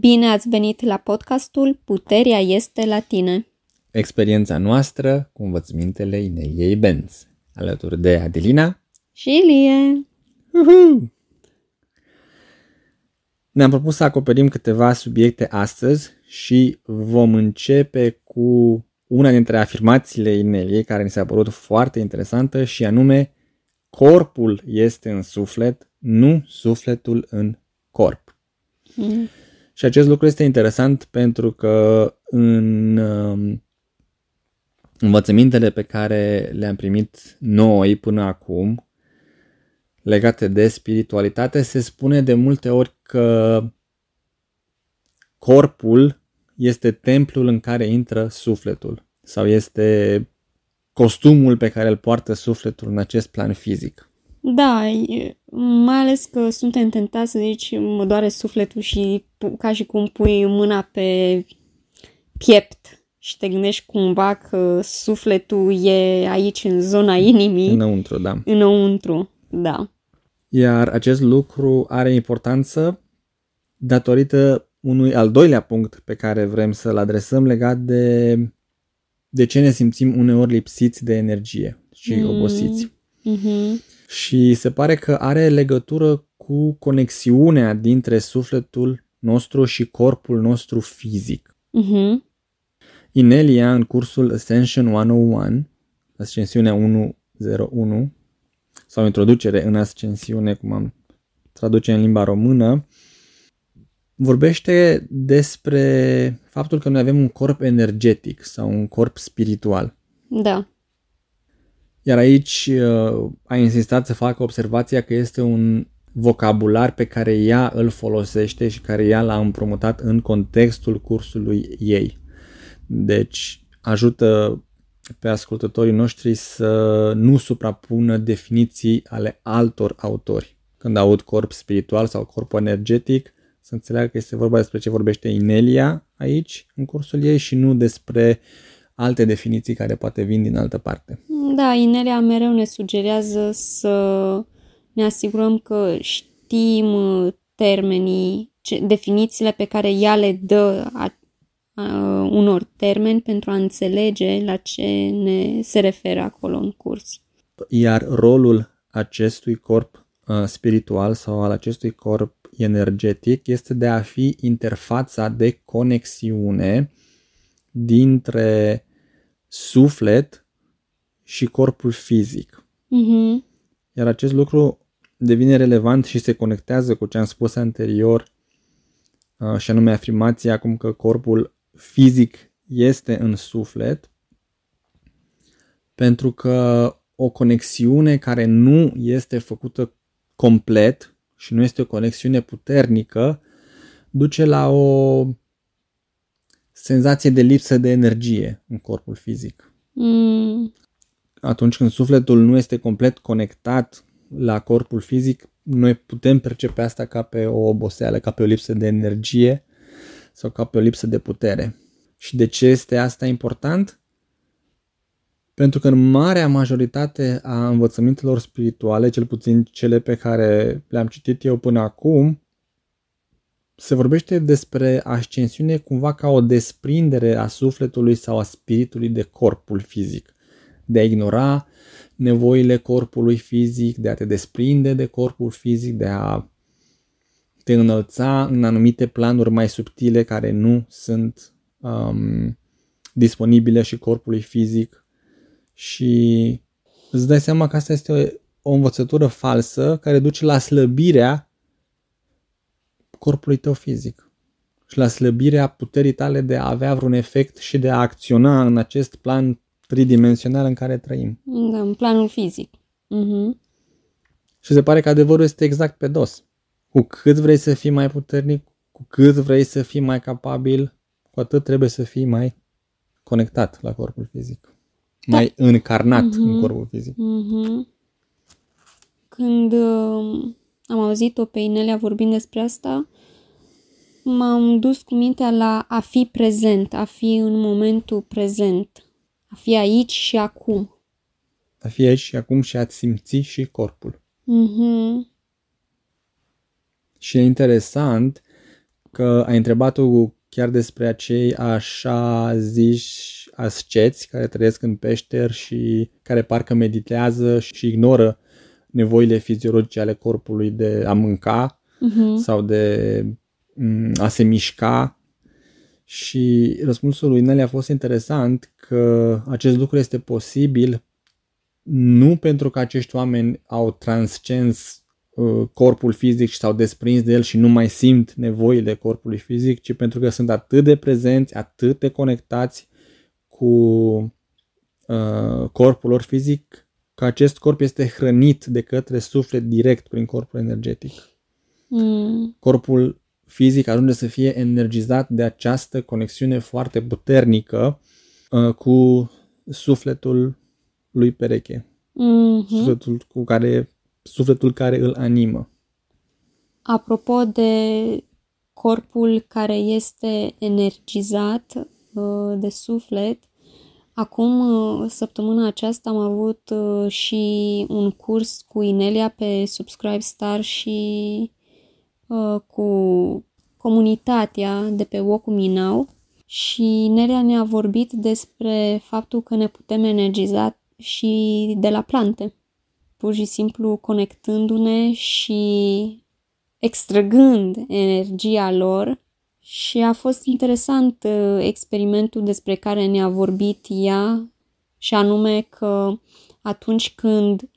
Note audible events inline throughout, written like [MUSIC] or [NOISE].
Bine ați venit la podcastul Puterea este la tine. Experiența noastră cu învățămintele Ineliei Benz, alături de Adelina și Ilie. Uhu! Ne-am propus să acoperim câteva subiecte astăzi și vom începe cu una dintre afirmațiile Ineliei care ni s-a părut foarte interesantă și anume corpul este în suflet, nu sufletul în corp. Mm. Și acest lucru este interesant pentru că în um, învățămintele pe care le-am primit noi până acum, legate de spiritualitate, se spune de multe ori că corpul este templul în care intră sufletul sau este costumul pe care îl poartă sufletul în acest plan fizic. Da, mai ales că suntem tentați să zici mă doare sufletul și ca și cum pui mâna pe piept și te gândești cumva că sufletul e aici în zona inimii. Înăuntru, da. Înăuntru, da. Iar acest lucru are importanță datorită unui al doilea punct pe care vrem să-l adresăm legat de de ce ne simțim uneori lipsiți de energie și mm. obosiți. Mm-hmm. Și se pare că are legătură cu conexiunea dintre sufletul nostru și corpul nostru fizic. Mm-hmm. Inelia, în cursul Ascension 101, Ascensiunea 101, sau introducere în ascensiune, cum am traduce în limba română, vorbește despre faptul că noi avem un corp energetic sau un corp spiritual. Da. Iar aici uh, a insistat să facă observația că este un vocabular pe care ea îl folosește și care ea l-a împrumutat în contextul cursului ei. Deci ajută pe ascultătorii noștri să nu suprapună definiții ale altor autori. Când aud corp spiritual sau corp energetic, să înțeleagă că este vorba despre ce vorbește Inelia aici, în cursul ei, și nu despre alte definiții care poate vin din altă parte. Da, Inelia mereu ne sugerează să ne asigurăm că știm uh, termenii, definițiile pe care ea le dă a, a, unor termeni pentru a înțelege la ce ne se referă acolo în curs. Iar rolul acestui corp uh, spiritual sau al acestui corp energetic este de a fi interfața de conexiune dintre suflet și corpul fizic. Uh-huh. Iar acest lucru devine relevant și se conectează cu ce am spus anterior, uh, și anume afirmația acum că corpul fizic este în suflet, pentru că o conexiune care nu este făcută complet și nu este o conexiune puternică, duce la o senzație de lipsă de energie în corpul fizic. Mm. Atunci când sufletul nu este complet conectat la corpul fizic, noi putem percepe asta ca pe o oboseală, ca pe o lipsă de energie sau ca pe o lipsă de putere. Și de ce este asta important? Pentru că în marea majoritate a învățămintelor spirituale, cel puțin cele pe care le-am citit eu până acum, se vorbește despre ascensiune cumva ca o desprindere a sufletului sau a spiritului de corpul fizic. De a ignora nevoile corpului fizic, de a te desprinde de corpul fizic, de a te înălța în anumite planuri mai subtile care nu sunt um, disponibile și corpului fizic și îți dai seama că asta este o, o învățătură falsă care duce la slăbirea corpului tău fizic și la slăbirea puterii tale de a avea vreun efect și de a acționa în acest plan tridimensional în care trăim. Da, în planul fizic. Uh-huh. Și se pare că adevărul este exact pe dos. Cu cât vrei să fii mai puternic, cu cât vrei să fii mai capabil, cu atât trebuie să fii mai conectat la corpul fizic mai da. încarnat uh-huh. în corpul fizic. Uh-huh. Când uh, am auzit-o pe Inelia vorbind despre asta, m-am dus cu mintea la a fi prezent, a fi în momentul prezent, a fi aici și acum. A fi aici și acum și a-ți simți și corpul. Uh-huh. Și e interesant că ai întrebat-o chiar despre acei așa ziși asceți care trăiesc în peșteri și care parcă meditează și ignoră nevoile fiziologice ale corpului de a mânca uh-huh. sau de mm, a se mișca. Și răspunsul lui Nelly a fost interesant că acest lucru este posibil nu pentru că acești oameni au transcens uh, corpul fizic și s-au desprins de el și nu mai simt nevoile corpului fizic, ci pentru că sunt atât de prezenți, atât de conectați cu uh, corpul lor fizic, că acest corp este hrănit de către suflet direct prin corpul energetic. Mm. Corpul fizic ajunge să fie energizat de această conexiune foarte puternică uh, cu sufletul lui pereche. Mm-hmm. Sufletul, cu care, sufletul care îl animă. Apropo de corpul care este energizat uh, de suflet, acum, uh, săptămâna aceasta, am avut uh, și un curs cu Inelia pe Subscribe Star și cu comunitatea de pe Woku Minau și Nerea ne-a vorbit despre faptul că ne putem energiza și de la plante. Pur și simplu conectându-ne și extrăgând energia lor și a fost interesant uh, experimentul despre care ne-a vorbit ea și anume că atunci când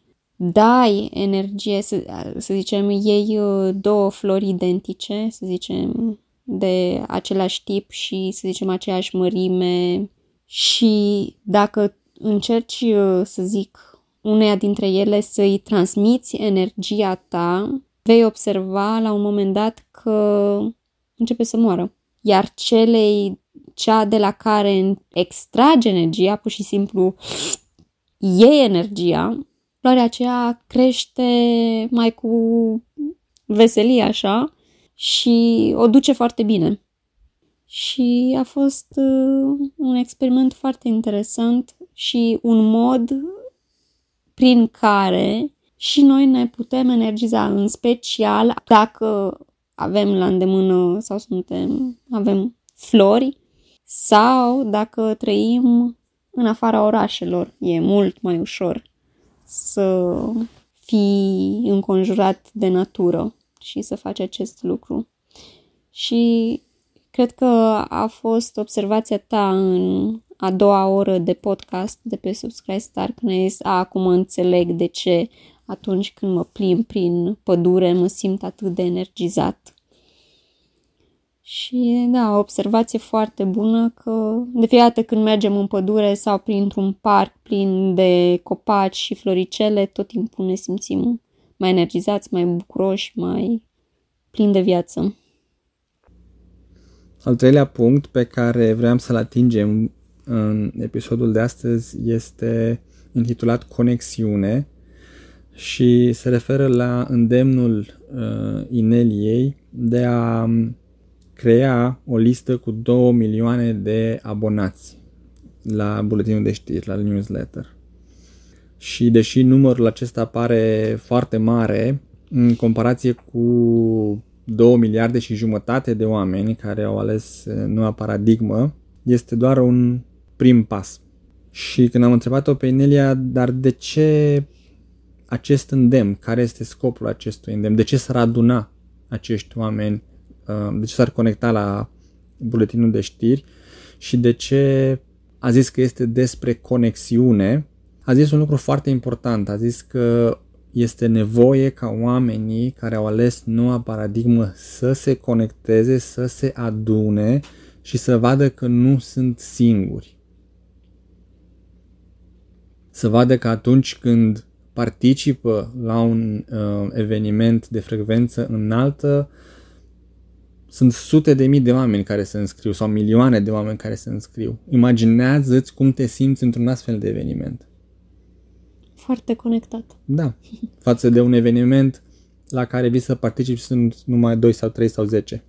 dai energie, să, să zicem, iei uh, două flori identice, să zicem, de același tip și, să zicem, aceeași mărime și dacă încerci, uh, să zic, uneia dintre ele să-i transmiți energia ta, vei observa la un moment dat că începe să moară. Iar celei, cea de la care extrage energia, pur și simplu iei energia, floarea aceea crește mai cu veselie așa și o duce foarte bine. Și a fost uh, un experiment foarte interesant și un mod prin care și noi ne putem energiza, în special dacă avem la îndemână sau suntem, avem flori sau dacă trăim în afara orașelor. E mult mai ușor să fii înconjurat de natură și să faci acest lucru. Și cred că a fost observația ta în a doua oră de podcast de pe Subscribe Star când ai zis, a, acum înțeleg de ce atunci când mă plim prin pădure mă simt atât de energizat. Și da, o observație foarte bună că de fiecare dată când mergem în pădure sau printr-un parc plin de copaci și floricele, tot timpul ne simțim mai energizați, mai bucuroși, mai plini de viață. Al treilea punct pe care vreau să-l atingem în episodul de astăzi este intitulat Conexiune și se referă la îndemnul uh, Ineliei de a crea o listă cu 2 milioane de abonați la buletinul de știri, la newsletter. Și deși numărul acesta pare foarte mare, în comparație cu 2 miliarde și jumătate de oameni care au ales uh, noua paradigmă, este doar un prim pas. Și când am întrebat-o pe Inelia, dar de ce acest îndemn? Care este scopul acestui îndemn? De ce s-ar aduna acești oameni? Uh, de ce s-ar conecta la buletinul de știri? Și de ce a zis că este despre conexiune? A zis un lucru foarte important. A zis că este nevoie ca oamenii care au ales noua paradigmă să se conecteze, să se adune și să vadă că nu sunt singuri să vadă că atunci când participă la un uh, eveniment de frecvență înaltă, sunt sute de mii de oameni care se înscriu sau milioane de oameni care se înscriu. Imaginează-ți cum te simți într-un astfel de eveniment. Foarte conectat. Da. Față de un eveniment la care vii să participi sunt numai 2 sau 3 sau 10.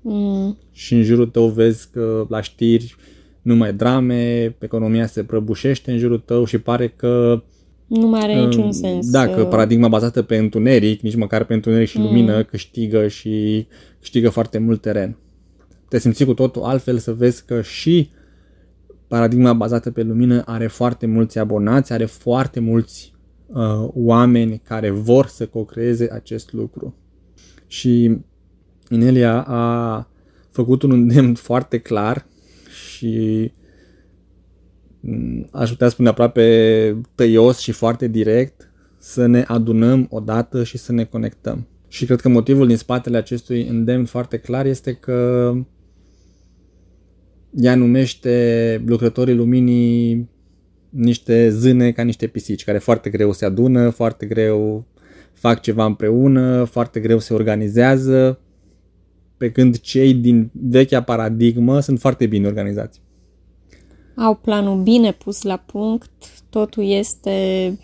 Mm. Și în jurul tău vezi că la știri nu mai drame, economia se prăbușește în jurul tău și pare că nu mai are niciun um, sens. Da, că paradigma bazată pe întuneric, nici măcar pe întuneric și mm. lumină, câștigă și câștigă foarte mult teren. te simți cu totul altfel, să vezi că și paradigma bazată pe lumină are foarte mulți abonați, are foarte mulți uh, oameni care vor să co-creeze acest lucru. Și Inelia a făcut un îndemn foarte clar și mm, aș putea spune aproape tăios și foarte direct să ne adunăm odată și să ne conectăm. Și cred că motivul din spatele acestui îndemn foarte clar este că ea numește lucrătorii luminii niște zâne ca niște pisici, care foarte greu se adună, foarte greu fac ceva împreună, foarte greu se organizează, pe când cei din vechea paradigmă sunt foarte bine organizați. Au planul bine pus la punct, totul este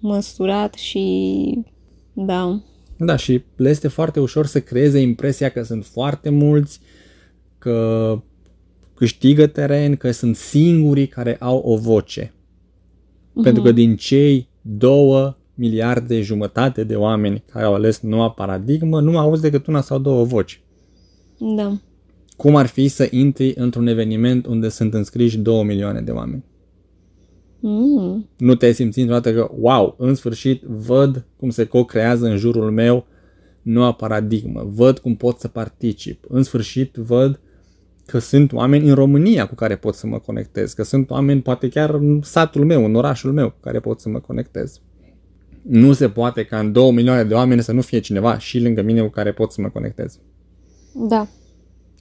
măsurat și da. Da, și le este foarte ușor să creeze impresia că sunt foarte mulți, că câștigă teren, că sunt singurii care au o voce. Uh-huh. Pentru că din cei două miliarde jumătate de oameni care au ales noua paradigmă, nu auzi decât una sau două voci. Da. Cum ar fi să intri într-un eveniment unde sunt înscriși două milioane de oameni? Mm. Nu te-ai simțit niciodată că, wow, în sfârșit văd cum se co-creează în jurul meu noua paradigmă, văd cum pot să particip, în sfârșit văd că sunt oameni în România cu care pot să mă conectez, că sunt oameni poate chiar în satul meu, în orașul meu cu care pot să mă conectez. Nu se poate ca în două milioane de oameni să nu fie cineva și lângă mine cu care pot să mă conectez. Da.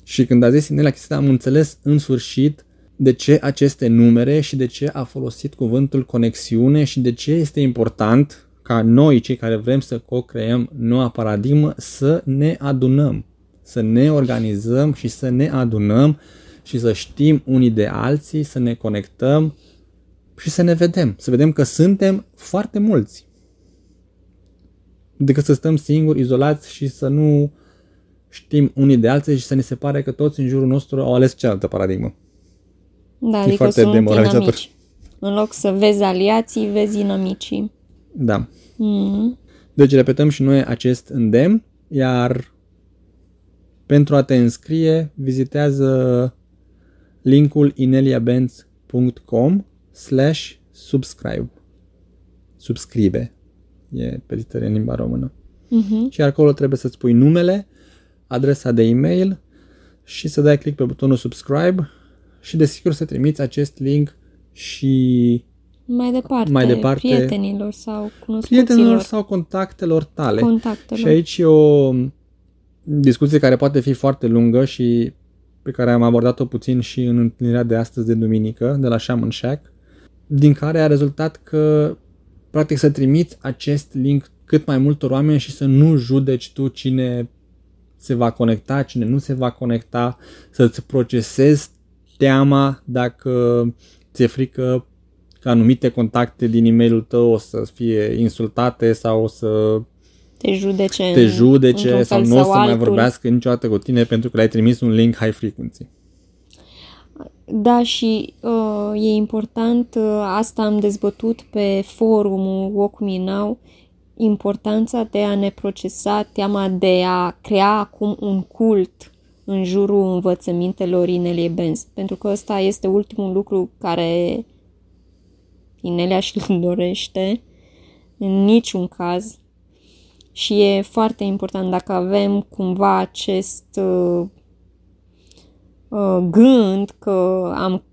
Și când a zis Inelia chestia am înțeles în sfârșit de ce aceste numere și de ce a folosit cuvântul conexiune și de ce este important ca noi, cei care vrem să co-creăm noua paradigmă, să ne adunăm, să ne organizăm și să ne adunăm și să știm unii de alții, să ne conectăm și să ne vedem, să vedem că suntem foarte mulți. Decât să stăm singuri, izolați și să nu știm unii de alții și să ne se pare că toți în jurul nostru au ales cealaltă paradigmă. Da, e adică foarte sunt demoralizator. În loc să vezi aliații, vezi inamicii. Da. Mm. Deci repetăm și noi acest îndemn, iar pentru a te înscrie, vizitează linkul ineliabenz.com slash subscribe. Subscribe. E pe litere în limba română. Uh-huh. Și acolo trebuie să-ți pui numele, adresa de e-mail și să dai click pe butonul subscribe și desigur să trimiți acest link și mai departe, mai departe prietenilor sau prietenilor sau contactelor tale. Contactelor. Și aici e o discuție care poate fi foarte lungă și pe care am abordat-o puțin și în întâlnirea de astăzi de duminică de la Shaman Shack, din care a rezultat că practic să trimiți acest link cât mai multor oameni și să nu judeci tu cine se va conecta, cine nu se va conecta, să-ți procesezi teama dacă ți-e frică că anumite contacte din e-mailul tău o să fie insultate sau o să te judece, te judece sau nu o să altul. mai vorbească niciodată cu tine pentru că le-ai trimis un link high frequency. Da, și uh, e important, uh, asta am dezbătut pe forumul Walk Me Now, importanța de a ne procesa teama de a crea acum un cult în jurul învățămintelor Inelie Benz, pentru că ăsta este ultimul lucru care Inelia și-l [LAUGHS] dorește în niciun caz. Și e foarte important dacă avem cumva acest uh, uh, gând că am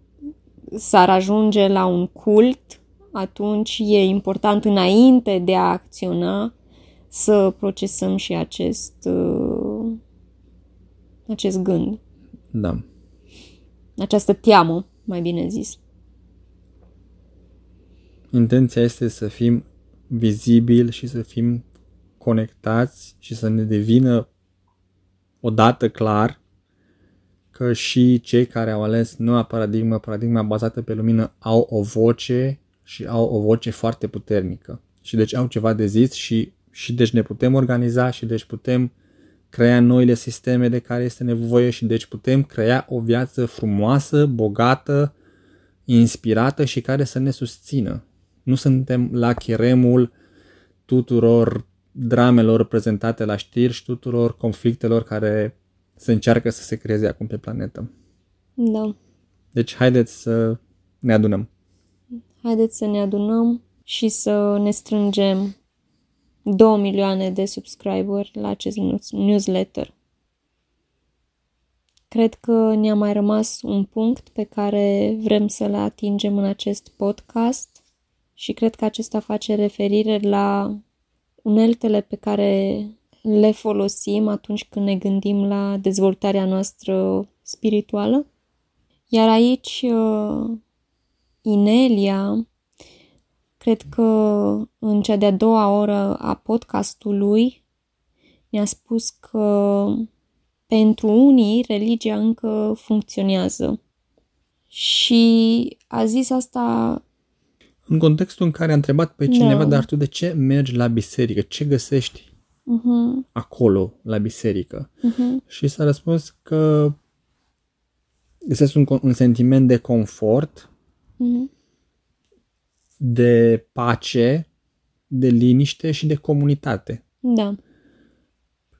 s-ar ajunge la un cult, atunci e important înainte de a acționa să procesăm și acest uh, acest gând. Da. Această teamă, mai bine zis. Intenția este să fim vizibili și să fim conectați și să ne devină odată clar că și cei care au ales noua paradigmă, paradigma bazată pe lumină, au o voce și au o voce foarte puternică. Și deci au ceva de zis și, și deci ne putem organiza și deci putem crea noile sisteme de care este nevoie și deci putem crea o viață frumoasă, bogată, inspirată și care să ne susțină. Nu suntem la cheremul tuturor dramelor prezentate la știri și tuturor conflictelor care se încearcă să se creeze acum pe planetă. Da. Deci haideți să ne adunăm. Haideți să ne adunăm și să ne strângem 2 milioane de subscriberi la acest newsletter. Cred că ne-a mai rămas un punct pe care vrem să-l atingem în acest podcast și cred că acesta face referire la uneltele pe care le folosim atunci când ne gândim la dezvoltarea noastră spirituală. Iar aici uh, Inelia, cred că în cea de-a doua oră a podcastului, ne-a spus că pentru unii religia încă funcționează. Și a zis asta în contextul în care a întrebat pe cineva, da. dar tu de ce mergi la biserică? Ce găsești uh-huh. acolo, la biserică? Uh-huh. Și s-a răspuns că găsesc un, un sentiment de confort, uh-huh. De pace, de liniște și de comunitate. Da.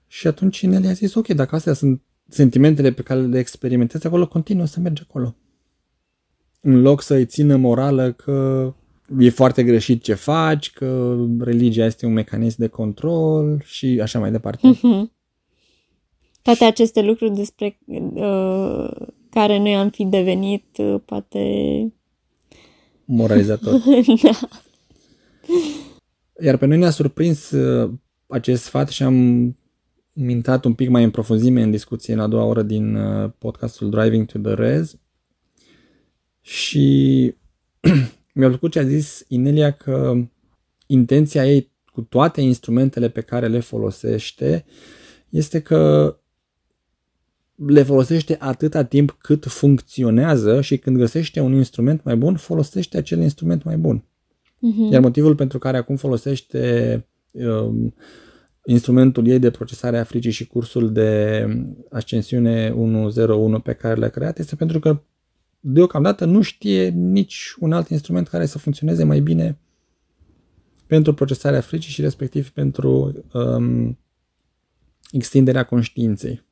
Și atunci el i-a zis, ok, dacă astea sunt sentimentele pe care le experimentezi acolo, continuă să mergi acolo. În loc să-i țină morală că e foarte greșit ce faci, că religia este un mecanism de control și așa mai departe. Mhm. Toate aceste lucruri despre uh, care noi am fi devenit, uh, poate... Moralizator. [LAUGHS] da. Iar pe noi ne-a surprins uh, acest sfat și am intrat un pic mai în profunzime în discuție în a doua oră din uh, podcastul Driving to the Rez și [CLEARS THROAT] mi-a plăcut ce a zis Inelia că intenția ei cu toate instrumentele pe care le folosește este că le folosește atâta timp cât funcționează și când găsește un instrument mai bun, folosește acel instrument mai bun. Uh-huh. Iar motivul pentru care acum folosește um, instrumentul ei de procesare a fricii și cursul de ascensiune 101 pe care le-a creat este pentru că deocamdată nu știe nici un alt instrument care să funcționeze mai bine pentru procesarea fricii și respectiv pentru um, extinderea conștiinței.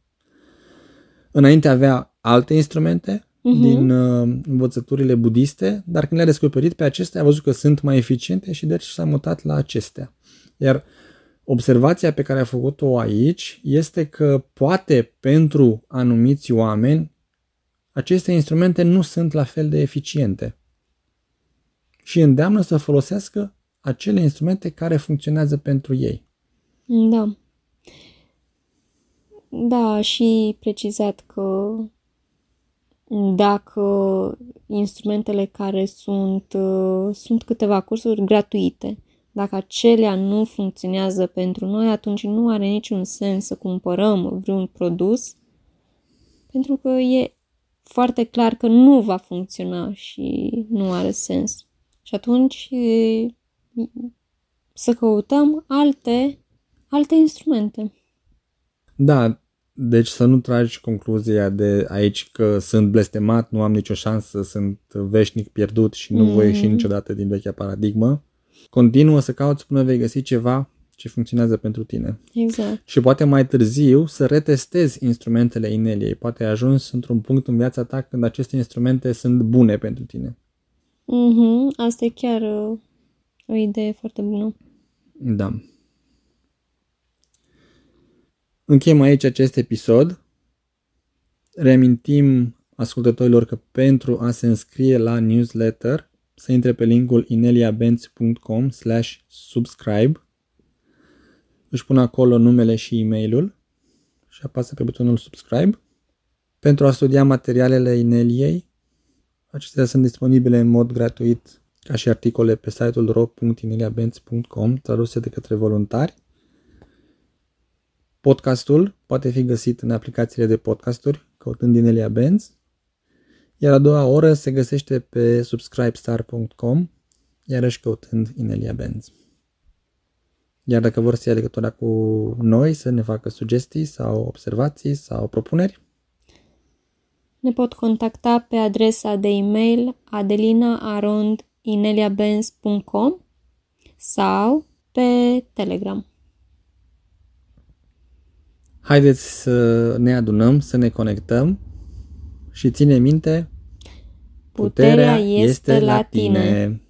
Înainte avea alte instrumente uh-huh. din uh, învățăturile budiste, dar când le-a descoperit pe acestea, a văzut că sunt mai eficiente și deci s-a mutat la acestea. Iar observația pe care a făcut-o aici este că poate pentru anumiți oameni aceste instrumente nu sunt la fel de eficiente și îndeamnă să folosească acele instrumente care funcționează pentru ei. Da. Da, și precizat că dacă instrumentele care sunt, uh, sunt câteva cursuri gratuite, dacă acelea nu funcționează pentru noi, atunci nu are niciun sens să cumpărăm vreun produs, pentru că e foarte clar că nu va funcționa și nu are sens. Și atunci să căutăm alte, alte instrumente. Da, deci să nu tragi concluzia de aici că sunt blestemat, nu am nicio șansă, sunt veșnic pierdut și nu mm. voi ieși niciodată din vechea paradigmă. Continuă să cauți până vei găsi ceva ce funcționează pentru tine. Exact. Și poate mai târziu să retestezi instrumentele ineliei. Poate ai ajuns într-un punct în viața ta când aceste instrumente sunt bune pentru tine. Mm-hmm. Asta e chiar o, uh, o idee foarte bună. Da. Încheiem aici acest episod. Reamintim ascultătorilor că pentru a se înscrie la newsletter să intre pe linkul ineliabenz.com slash subscribe își pun acolo numele și e-mailul și apasă pe butonul subscribe. Pentru a studia materialele Ineliei, acestea sunt disponibile în mod gratuit ca și articole pe site-ul ro.ineliabenz.com traduse de către voluntari. Podcastul poate fi găsit în aplicațiile de podcasturi căutând Inelia Benz, iar a doua oră se găsește pe subscribestar.com, iarăși căutând Inelia Benz. Iar dacă vor să ia legătura cu noi, să ne facă sugestii sau observații sau propuneri, ne pot contacta pe adresa de e-mail adelinaarondineliabenz.com sau pe Telegram. Haideți să ne adunăm, să ne conectăm și ține minte, puterea, puterea este, este la tine. tine.